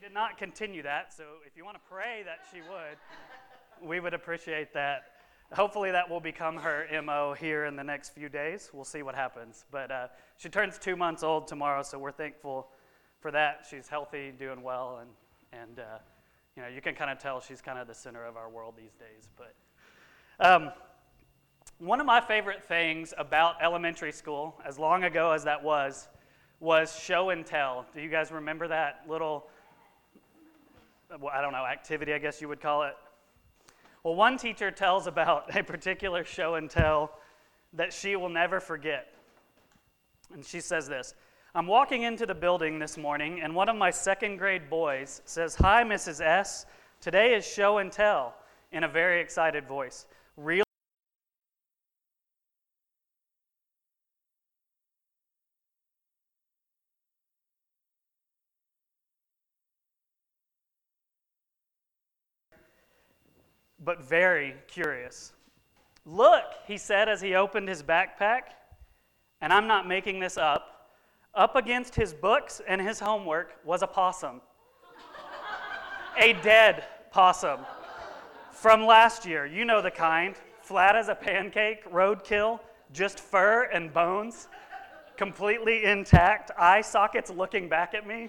did not continue that, so if you want to pray that she would, we would appreciate that. Hopefully, that will become her MO here in the next few days. We'll see what happens. But uh, she turns two months old tomorrow, so we're thankful for that. She's healthy, doing well, and, and uh, you know, you can kind of tell she's kind of the center of our world these days. But um, one of my favorite things about elementary school, as long ago as that was, was show and tell. Do you guys remember that little, well, I don't know, activity, I guess you would call it? Well, one teacher tells about a particular show and tell that she will never forget. And she says this I'm walking into the building this morning, and one of my second grade boys says, Hi, Mrs. S. Today is show and tell, in a very excited voice. Real but very curious. Look, he said as he opened his backpack, and I'm not making this up, up against his books and his homework was a possum. a dead possum from last year. You know the kind flat as a pancake, roadkill, just fur and bones, completely intact, eye sockets looking back at me.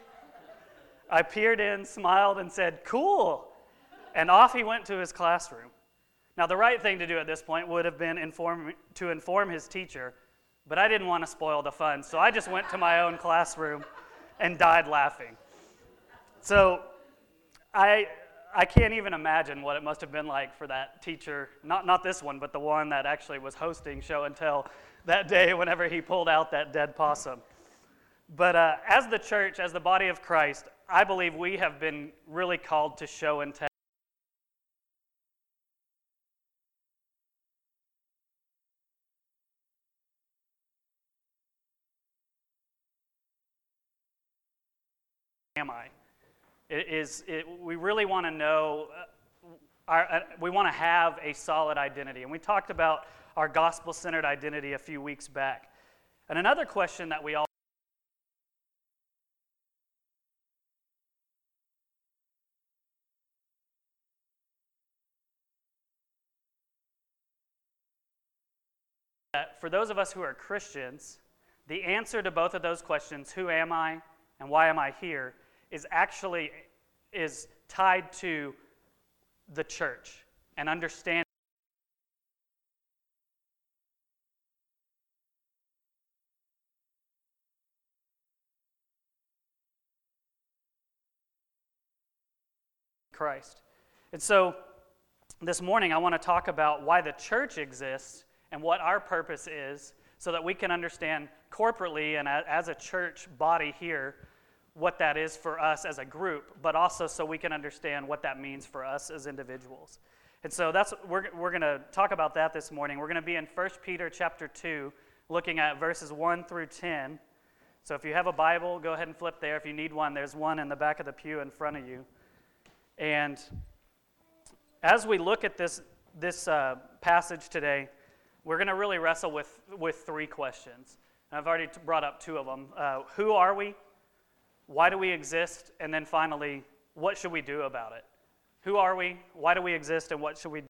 I peered in, smiled, and said, Cool. And off he went to his classroom. Now, the right thing to do at this point would have been inform, to inform his teacher, but I didn't want to spoil the fun, so I just went to my own classroom and died laughing. So, I, I can't even imagine what it must have been like for that teacher, not, not this one, but the one that actually was hosting show and tell that day whenever he pulled out that dead possum. But uh, as the church, as the body of Christ, I believe we have been really called to show and tell. Am I? It is, it, we really want to know, uh, our, uh, we want to have a solid identity. And we talked about our gospel centered identity a few weeks back. And another question that we all for those of us who are Christians, the answer to both of those questions, who am I and why am I here, is actually is tied to the church and understanding Christ. And so this morning I want to talk about why the church exists and what our purpose is so that we can understand corporately and as a church body here what that is for us as a group, but also so we can understand what that means for us as individuals. And so that's we're, we're going to talk about that this morning. We're going to be in 1 Peter chapter 2, looking at verses 1 through 10. So if you have a Bible, go ahead and flip there. If you need one, there's one in the back of the pew in front of you. And as we look at this, this uh, passage today, we're going to really wrestle with, with three questions. And I've already brought up two of them. Uh, who are we? Why do we exist? And then finally, what should we do about it? Who are we? Why do we exist? And what should we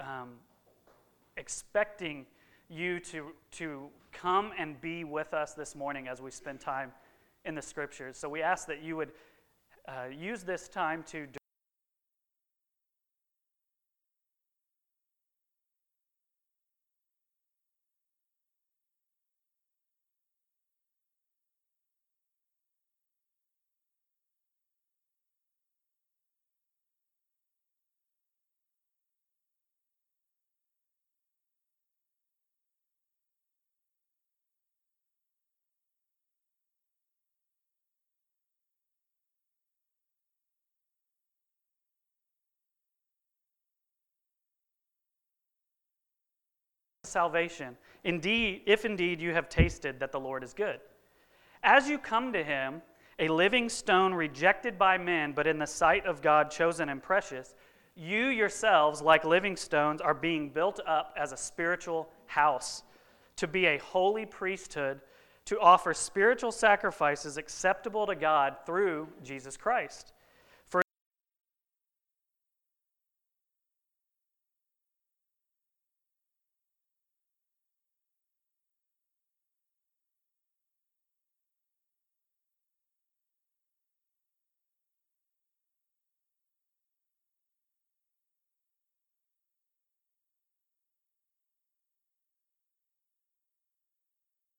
um, expecting you to, to come and be with us this morning as we spend time in the scriptures. So we ask that you would uh, use this time to. Salvation, indeed, if indeed you have tasted that the Lord is good. As you come to him, a living stone rejected by men, but in the sight of God chosen and precious, you yourselves, like living stones, are being built up as a spiritual house to be a holy priesthood, to offer spiritual sacrifices acceptable to God through Jesus Christ.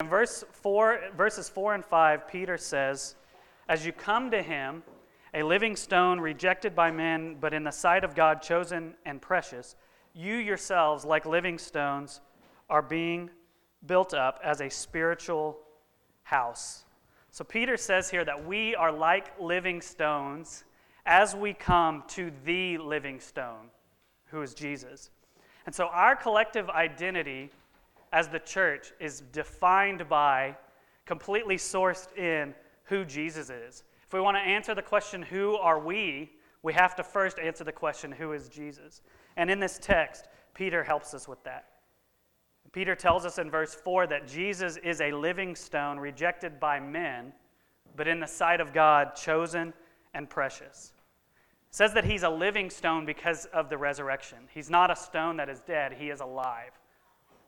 In verse 4, verses 4 and 5, Peter says, As you come to him, a living stone rejected by men, but in the sight of God chosen and precious, you yourselves, like living stones, are being built up as a spiritual house. So Peter says here that we are like living stones as we come to the living stone, who is Jesus. And so our collective identity as the church is defined by, completely sourced in who Jesus is. If we want to answer the question, who are we, we have to first answer the question, who is Jesus? And in this text, Peter helps us with that. Peter tells us in verse 4 that Jesus is a living stone rejected by men, but in the sight of God, chosen and precious. It says that he's a living stone because of the resurrection. He's not a stone that is dead, he is alive.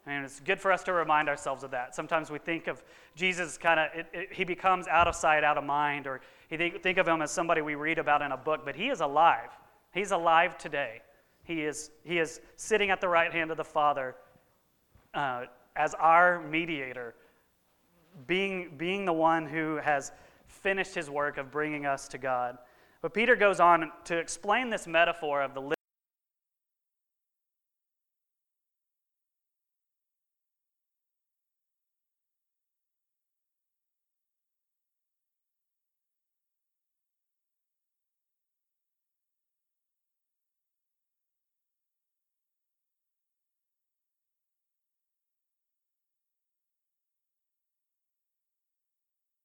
And it's good for us to remind ourselves of that. Sometimes we think of Jesus kind of, he becomes out of sight, out of mind, or you think, think of him as somebody we read about in a book, but he is alive. He's alive today. He is, he is sitting at the right hand of the Father uh, as our mediator, being, being the one who has finished his work of bringing us to God. But Peter goes on to explain this metaphor of the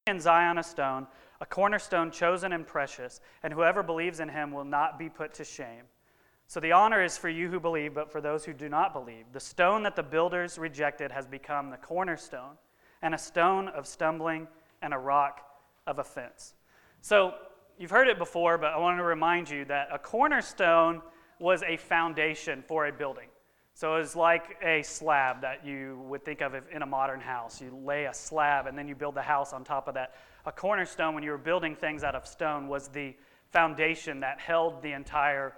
in Zion a stone, a cornerstone chosen and precious, and whoever believes in him will not be put to shame. So the honor is for you who believe, but for those who do not believe. The stone that the builders rejected has become the cornerstone, and a stone of stumbling and a rock of offense. So you've heard it before, but I want to remind you that a cornerstone was a foundation for a building. So it's like a slab that you would think of in a modern house. You lay a slab and then you build the house on top of that. A cornerstone, when you were building things out of stone, was the foundation that held the entire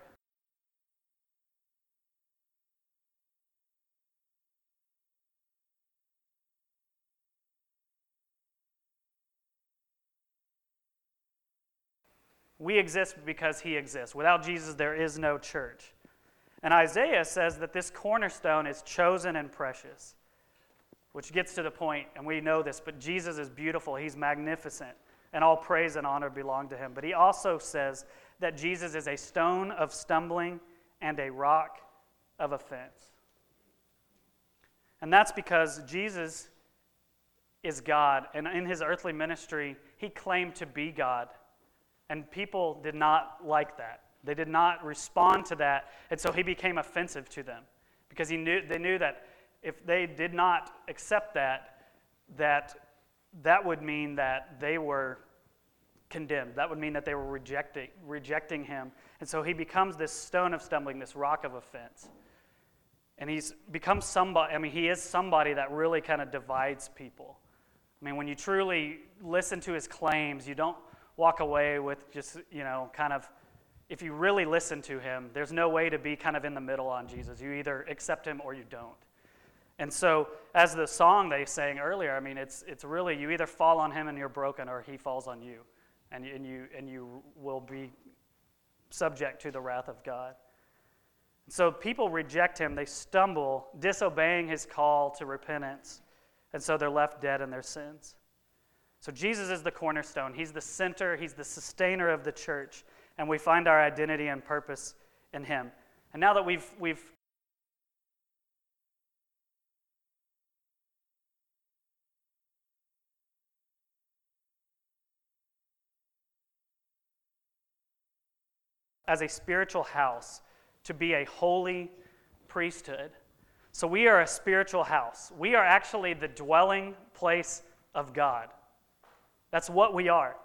We exist because he exists. Without Jesus, there is no church. And Isaiah says that this cornerstone is chosen and precious, which gets to the point, and we know this, but Jesus is beautiful. He's magnificent, and all praise and honor belong to him. But he also says that Jesus is a stone of stumbling and a rock of offense. And that's because Jesus is God, and in his earthly ministry, he claimed to be God. And people did not like that. They did not respond to that, and so he became offensive to them because he knew, they knew that if they did not accept that, that that would mean that they were condemned. That would mean that they were rejecting, rejecting him. And so he becomes this stone of stumbling, this rock of offense. And he's become somebody, I mean, he is somebody that really kind of divides people. I mean, when you truly listen to his claims, you don't walk away with just, you know, kind of if you really listen to him, there's no way to be kind of in the middle on Jesus. You either accept him or you don't. And so, as the song they sang earlier, I mean, it's, it's really you either fall on him and you're broken, or he falls on you, and, and, you, and you will be subject to the wrath of God. So, people reject him, they stumble, disobeying his call to repentance, and so they're left dead in their sins. So, Jesus is the cornerstone, he's the center, he's the sustainer of the church, and we find our identity and purpose in him. And now that we've, we've as a spiritual house to be a holy priesthood. So we are a spiritual house. We are actually the dwelling place of God. That's what we are.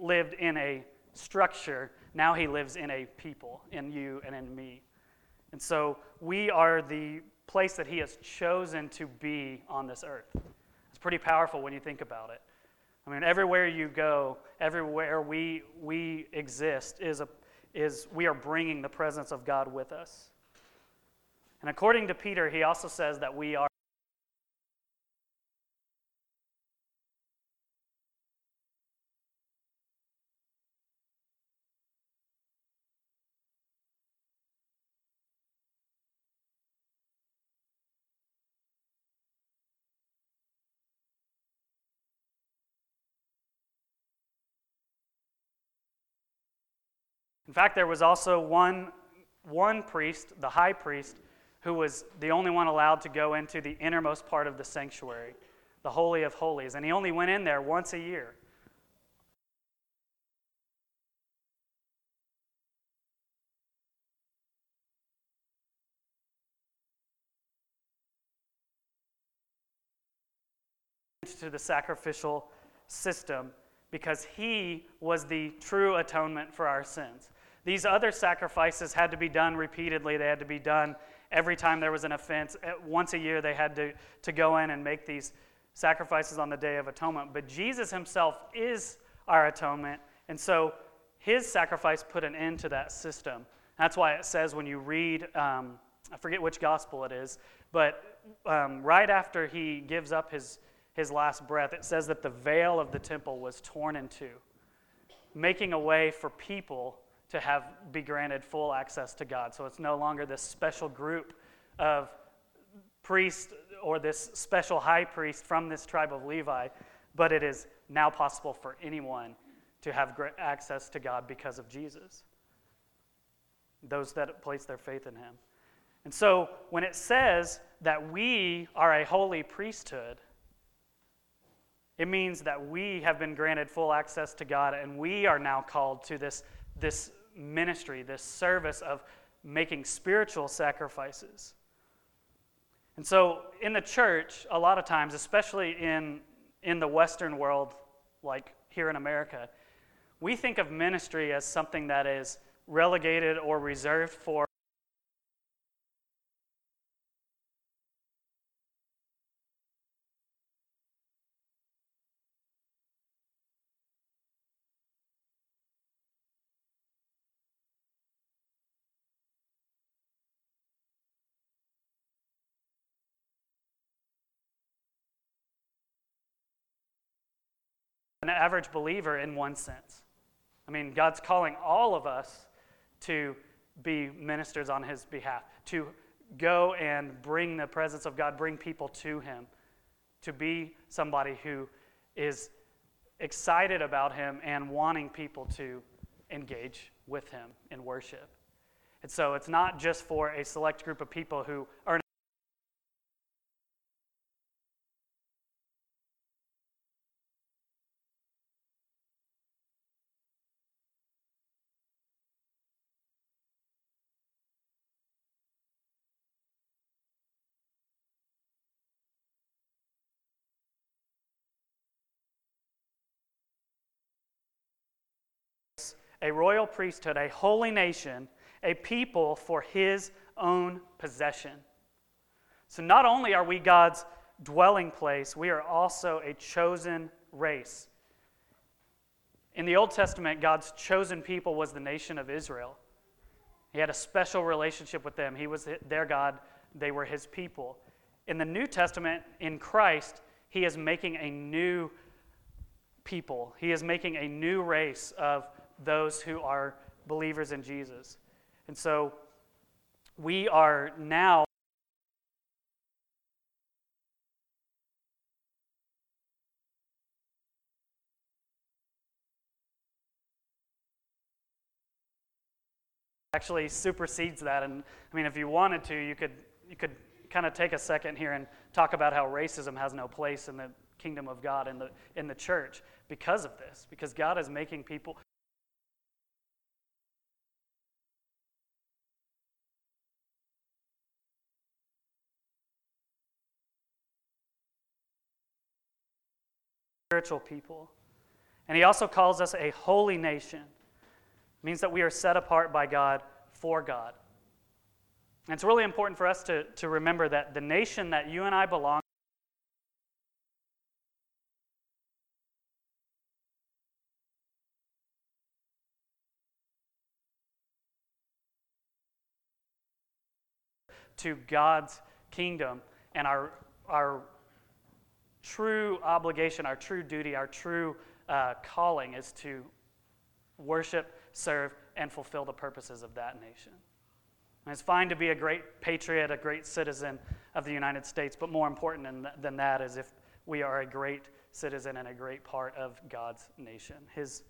Lived in a structure, now he lives in a people, in you and in me. And so we are the place that he has chosen to be on this earth. It's pretty powerful when you think about it. I mean, everywhere you go, everywhere we, we exist, is, a, is we are bringing the presence of God with us. And according to Peter, he also says that we are. In fact, there was also one, one priest, the high priest, who was the only one allowed to go into the innermost part of the sanctuary, the Holy of Holies. And he only went in there once a year. To the sacrificial system because he was the true atonement for our sins. These other sacrifices had to be done repeatedly. They had to be done every time there was an offense. Once a year, they had to, to go in and make these sacrifices on the Day of Atonement. But Jesus himself is our atonement. And so his sacrifice put an end to that system. That's why it says when you read, um, I forget which gospel it is, but um, right after he gives up his, his last breath, it says that the veil of the temple was torn in two, making a way for people to have be granted full access to God. So it's no longer this special group of priests or this special high priest from this tribe of Levi, but it is now possible for anyone to have access to God because of Jesus. Those that place their faith in him. And so when it says that we are a holy priesthood, it means that we have been granted full access to God and we are now called to this, this ministry, this service of making spiritual sacrifices. And so in the church, a lot of times, especially in, in the Western world, like here in America, we think of ministry as something that is relegated or reserved for average believer in one sense. I mean, God's calling all of us to be ministers on His behalf, to go and bring the presence of God, bring people to Him, to be somebody who is excited about Him and wanting people to engage with Him in worship. And so it's not just for a select group of people who are a royal priesthood, a holy nation, a people for his own possession. So not only are we God's dwelling place, we are also a chosen race. In the Old Testament, God's chosen people was the nation of Israel. He had a special relationship with them. He was their God, they were his people. In the New Testament, in Christ, he is making a new people. He is making a new race of those who are believers in Jesus. And so we are now actually supersedes that. And I mean, if you wanted to, you could, you could kind of take a second here and talk about how racism has no place in the kingdom of God in the, in the church because of this, because God is making people. Spiritual people. And he also calls us a holy nation. It means that we are set apart by God for God. And it's really important for us to, to remember that the nation that you and I belong to God's kingdom and our, our true obligation, our true duty, our true uh, calling is to worship, serve, and fulfill the purposes of that nation. And it's fine to be a great patriot, a great citizen of the United States, but more important than, than that is if we are a great citizen and a great part of God's nation. His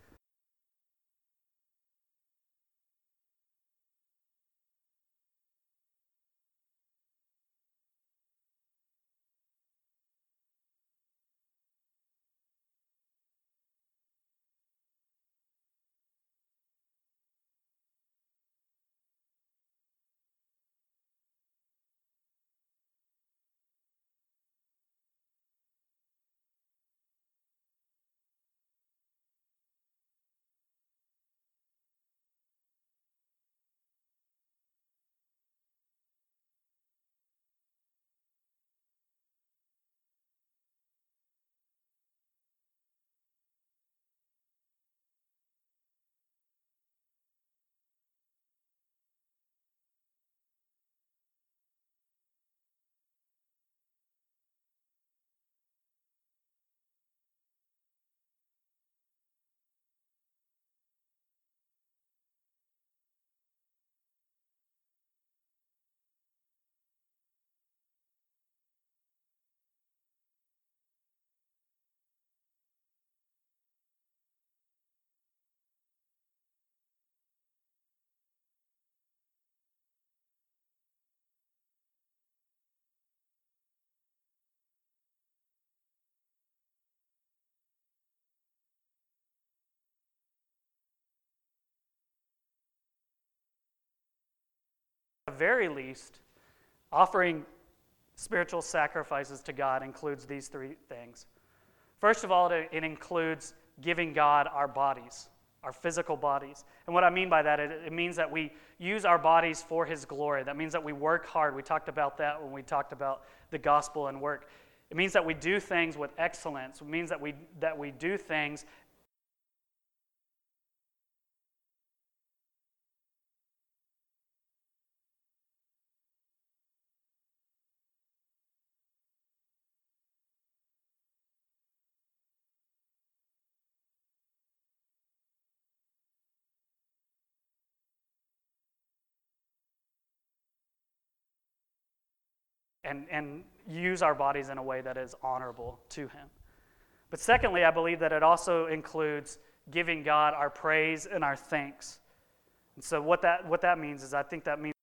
very least, offering spiritual sacrifices to God includes these three things. First of all, it, includes giving God our bodies, our physical bodies. And what I mean by that, it, it means that we use our bodies for His glory. That means that we work hard. We talked about that when we talked about the gospel and work. It means that we do things with excellence. It means that we, that we do things and, and use our bodies in a way that is honorable to Him. But secondly, I believe that it also includes giving God our praise and our thanks. And so, what that, what that means is, I think that means.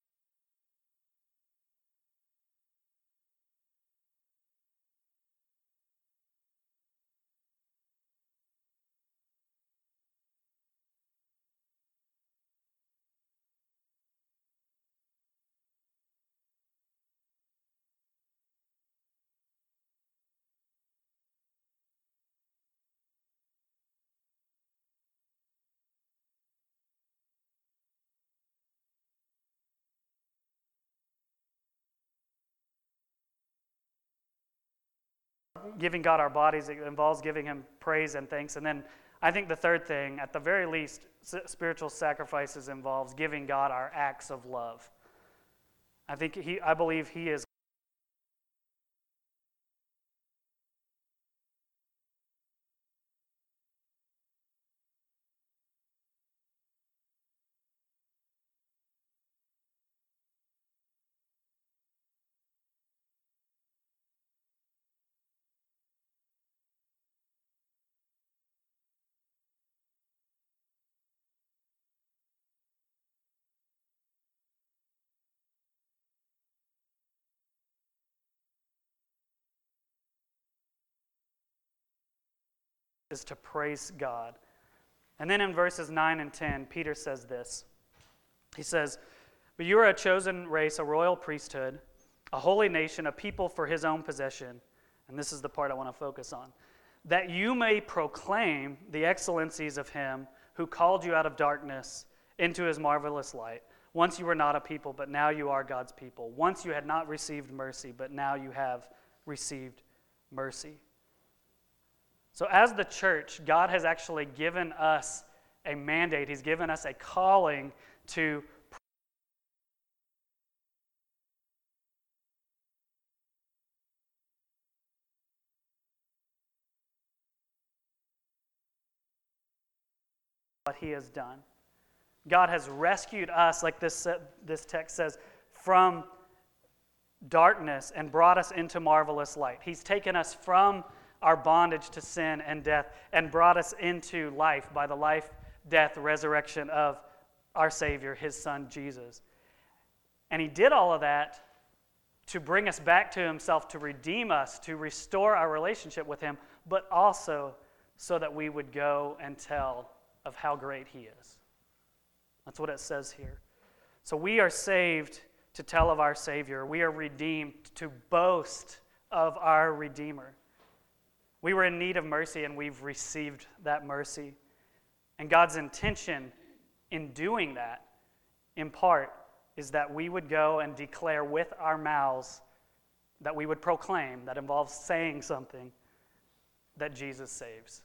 Giving God our bodies, it involves giving Him praise and thanks. And then I think the third thing, at the very least, spiritual sacrifices involves giving God our acts of love. I think he, I believe He is is to praise God. And then in verses 9 and 10, Peter says this He says, But you are a chosen race, a royal priesthood, a holy nation, a people for his own possession. And this is the part I want to focus on. That you may proclaim the excellencies of him who called you out of darkness into his marvelous light. Once you were not a people, but now you are God's people. Once you had not received mercy, but now you have received mercy. So, as the church, God has actually given us a mandate, He's given us a calling to what he has done. God has rescued us, like this, uh, this text says, from darkness and brought us into marvelous light. He's taken us from our bondage to sin and death and brought us into life by the life, death, resurrection of our Savior, His Son, Jesus. And He did all of that to bring us back to Himself, to redeem us, to restore our relationship with Him, but also so that we would go and tell of how great He is. That's what it says here. So we are saved to tell of our Savior. We are redeemed to boast of our Redeemer. We were in need of mercy and we've received that mercy. And God's intention in doing that, in part, is that we would go and declare with our mouths, that we would proclaim, that involves saying something, that Jesus saves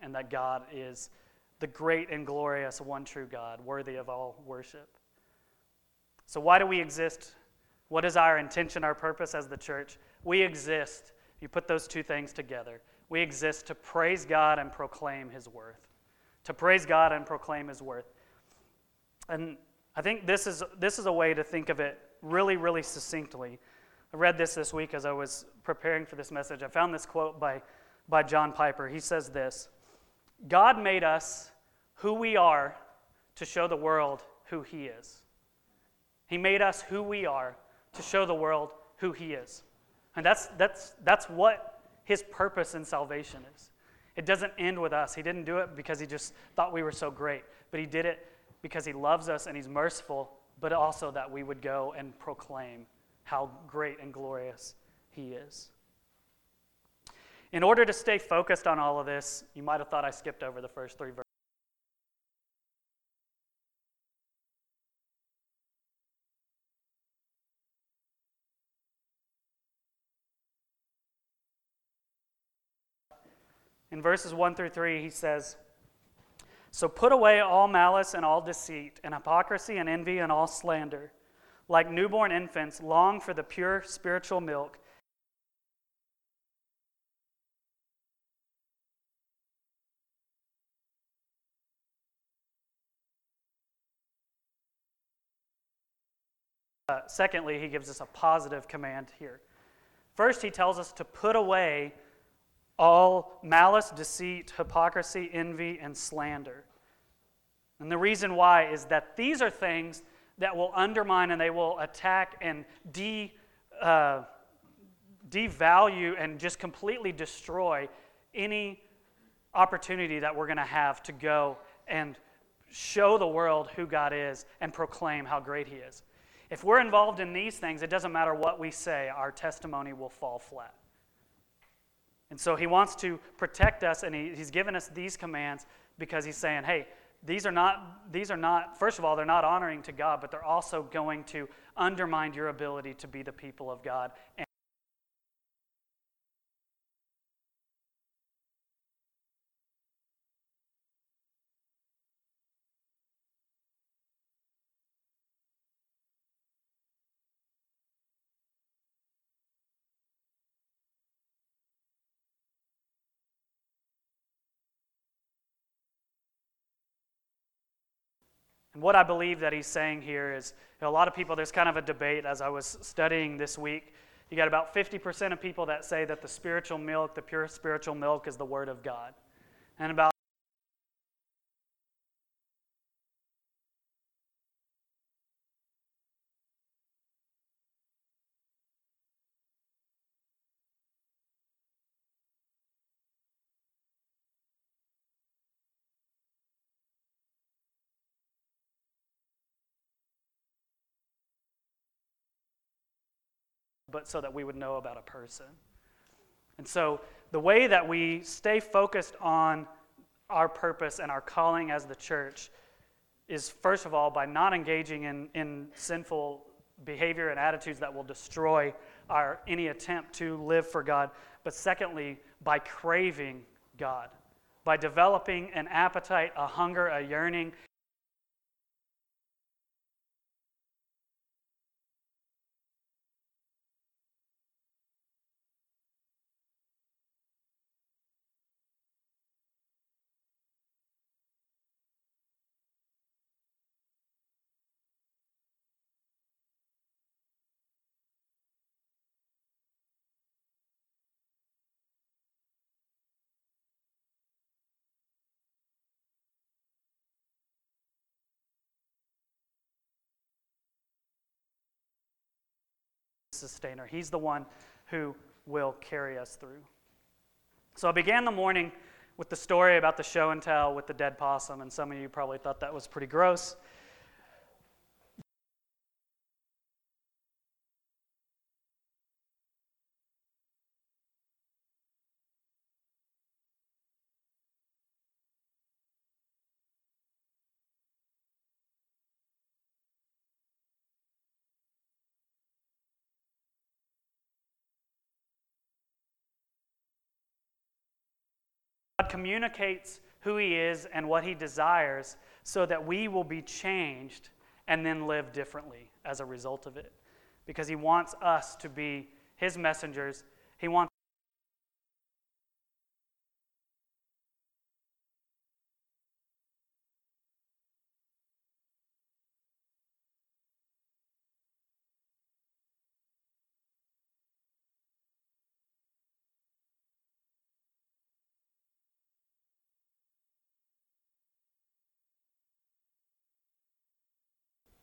and that God is the great and glorious one true God, worthy of all worship. So, why do we exist? What is our intention, our purpose as the church? We exist. You put those two things together we exist to praise God and proclaim His worth. To praise God and proclaim His worth. And I think this is, this is a way to think of it really, really succinctly. I read this this week as I was preparing for this message. I found this quote by, by John Piper. He says this God made us who we are to show the world who He is. He made us who we are to show the world who He is. And that's, that's, that's what his purpose in salvation is. It doesn't end with us. He didn't do it because he just thought we were so great, but he did it because he loves us and he's merciful, but also that we would go and proclaim how great and glorious he is. In order to stay focused on all of this, you might have thought I skipped over the first three verses. In verses 1 through 3, he says, So put away all malice and all deceit, and hypocrisy and envy and all slander. Like newborn infants, long for the pure spiritual milk. Uh, secondly, he gives us a positive command here. First, he tells us to put away all malice, deceit, hypocrisy, envy, and slander. And the reason why is that these are things that will undermine and they will attack and de, uh, devalue and just completely destroy any opportunity that we're going to have to go and show the world who God is and proclaim how great He is. If we're involved in these things, it doesn't matter what we say, our testimony will fall flat. And so he wants to protect us, and he, he's given us these commands because he's saying, hey, these are not, these are not, first of all, they're not honoring to God, but they're also going to undermine your ability to be the people of God. And what I believe that he's saying here is you know, a lot of people, there's kind of a debate as I was studying this week. You got about 50% of people that say that the spiritual milk, the pure spiritual milk, is the Word of God. And about but so that we would know about a person. And so, the way that we stay focused on our purpose and our calling as the church is, first of all, by not engaging in, in sinful behavior and attitudes that will destroy our, any attempt to live for God, but secondly, by craving God, by developing an appetite, a hunger, a yearning, sustainer. He's the one who will carry us through. So I began the morning with the story about the show and tell with the dead possum, and some of you probably thought that was pretty gross. God communicates who He is and what He desires so that we will be changed and then live differently as a result of it. Because He wants us to be His messengers. He wants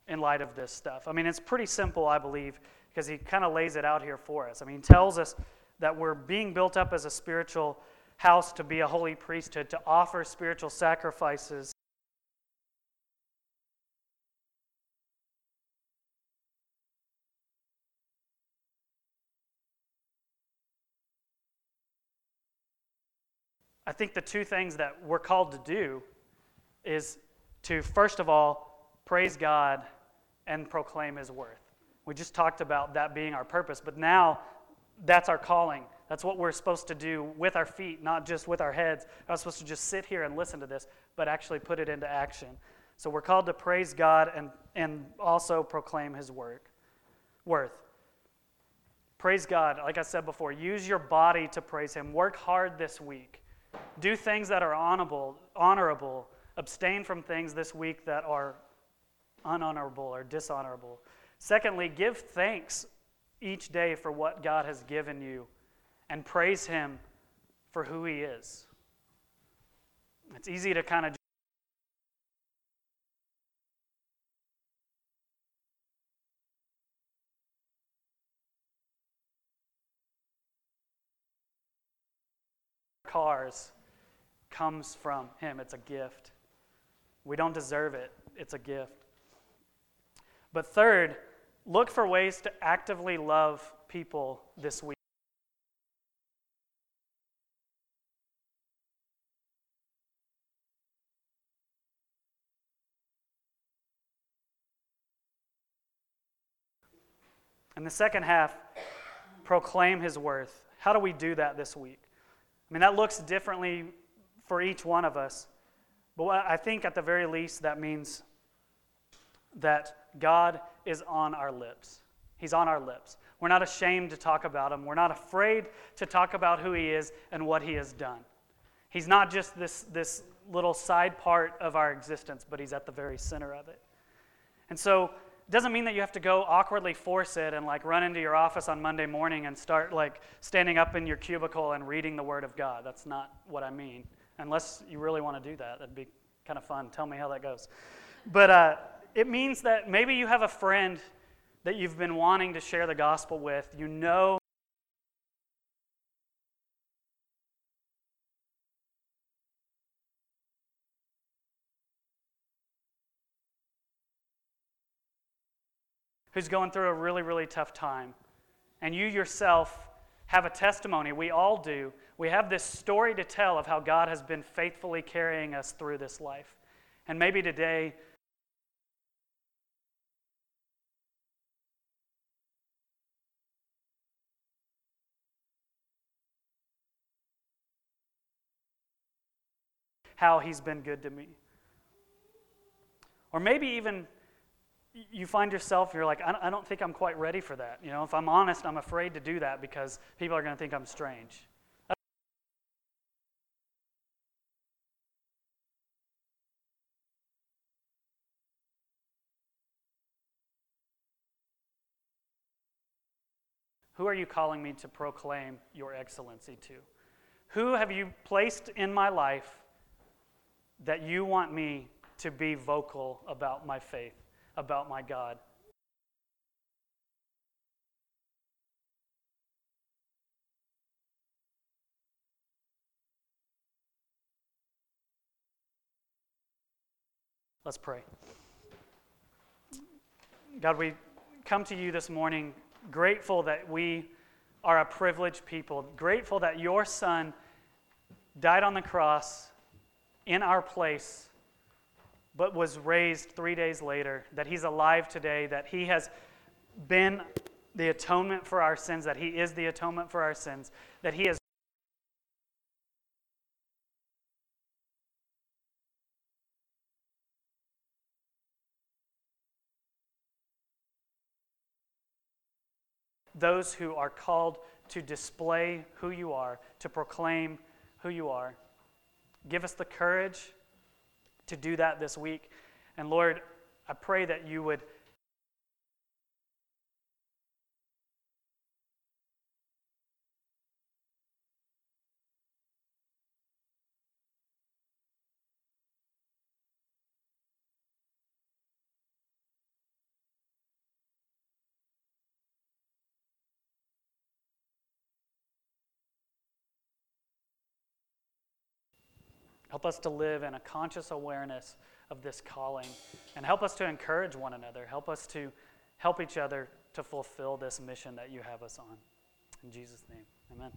in light of this stuff. I mean, it's pretty simple, I believe, because he kind of lays it out here for us. I mean, he tells us that we're being built up as a spiritual house to be a holy priesthood, to offer spiritual sacrifices. I think the two things that we're called to do is to, first of all, praise God and proclaim his worth. We just talked about that being our purpose, but now that's our calling. That's what we're supposed to do with our feet, not just with our heads. We're not supposed to just sit here and listen to this, but actually put it into action. So we're called to praise God and, and also proclaim his work, worth. Praise God. Like I said before, use your body to praise him. Work hard this week. Do things that are honorable, honorable. Abstain from things this week that are unhonorable or dishonorable. Secondly, give thanks each day for what God has given you and praise Him for who He is. It's easy to kind of cars comes from him. It's a gift. We don't deserve it. It's a gift. But third, look for ways to actively love people this week. In the second half, proclaim his worth. How do we do that this week? I mean, that looks differently for each one of us. But I think at the very least, that means that God is on our lips. He's on our lips. We're not ashamed to talk about him. We're not afraid to talk about who he is and what he has done. He's not just this, this little side part of our existence, but He's at the very center of it. And so it doesn't mean that you have to go awkwardly force it and like run into your office on Monday morning and start like standing up in your cubicle and reading the Word of God. That's not what I mean. Unless you really want to do that, that'd be kind of fun. Tell me how that goes. But uh, it means that maybe you have a friend that you've been wanting to share the gospel with. You know who's going through a really, really tough time. And you yourself have a testimony. We all do. We have this story to tell of how God has been faithfully carrying us through this life. And maybe today, how he's been good to me. Or maybe even you find yourself, you're like, I don't think I'm quite ready for that. You know, if I'm honest, I'm afraid to do that because people are going to think I'm strange. Who are you calling me to proclaim your excellency to? Who have you placed in my life that you want me to be vocal about my faith? about my God. Let's pray. God, we come to you this morning grateful that we are a privileged people, grateful that your Son died on the cross in our place but was raised three days later, that he's alive today, that he has been the atonement for our sins, that he is the atonement for our sins, that he has those who are called to display who you are, to proclaim who you are. Give us the courage to do that this week. And Lord, I pray that you would. Help us to live in a conscious awareness of this calling and help us to encourage one another. Help us to help each other to fulfill this mission that you have us on. In Jesus' name, amen.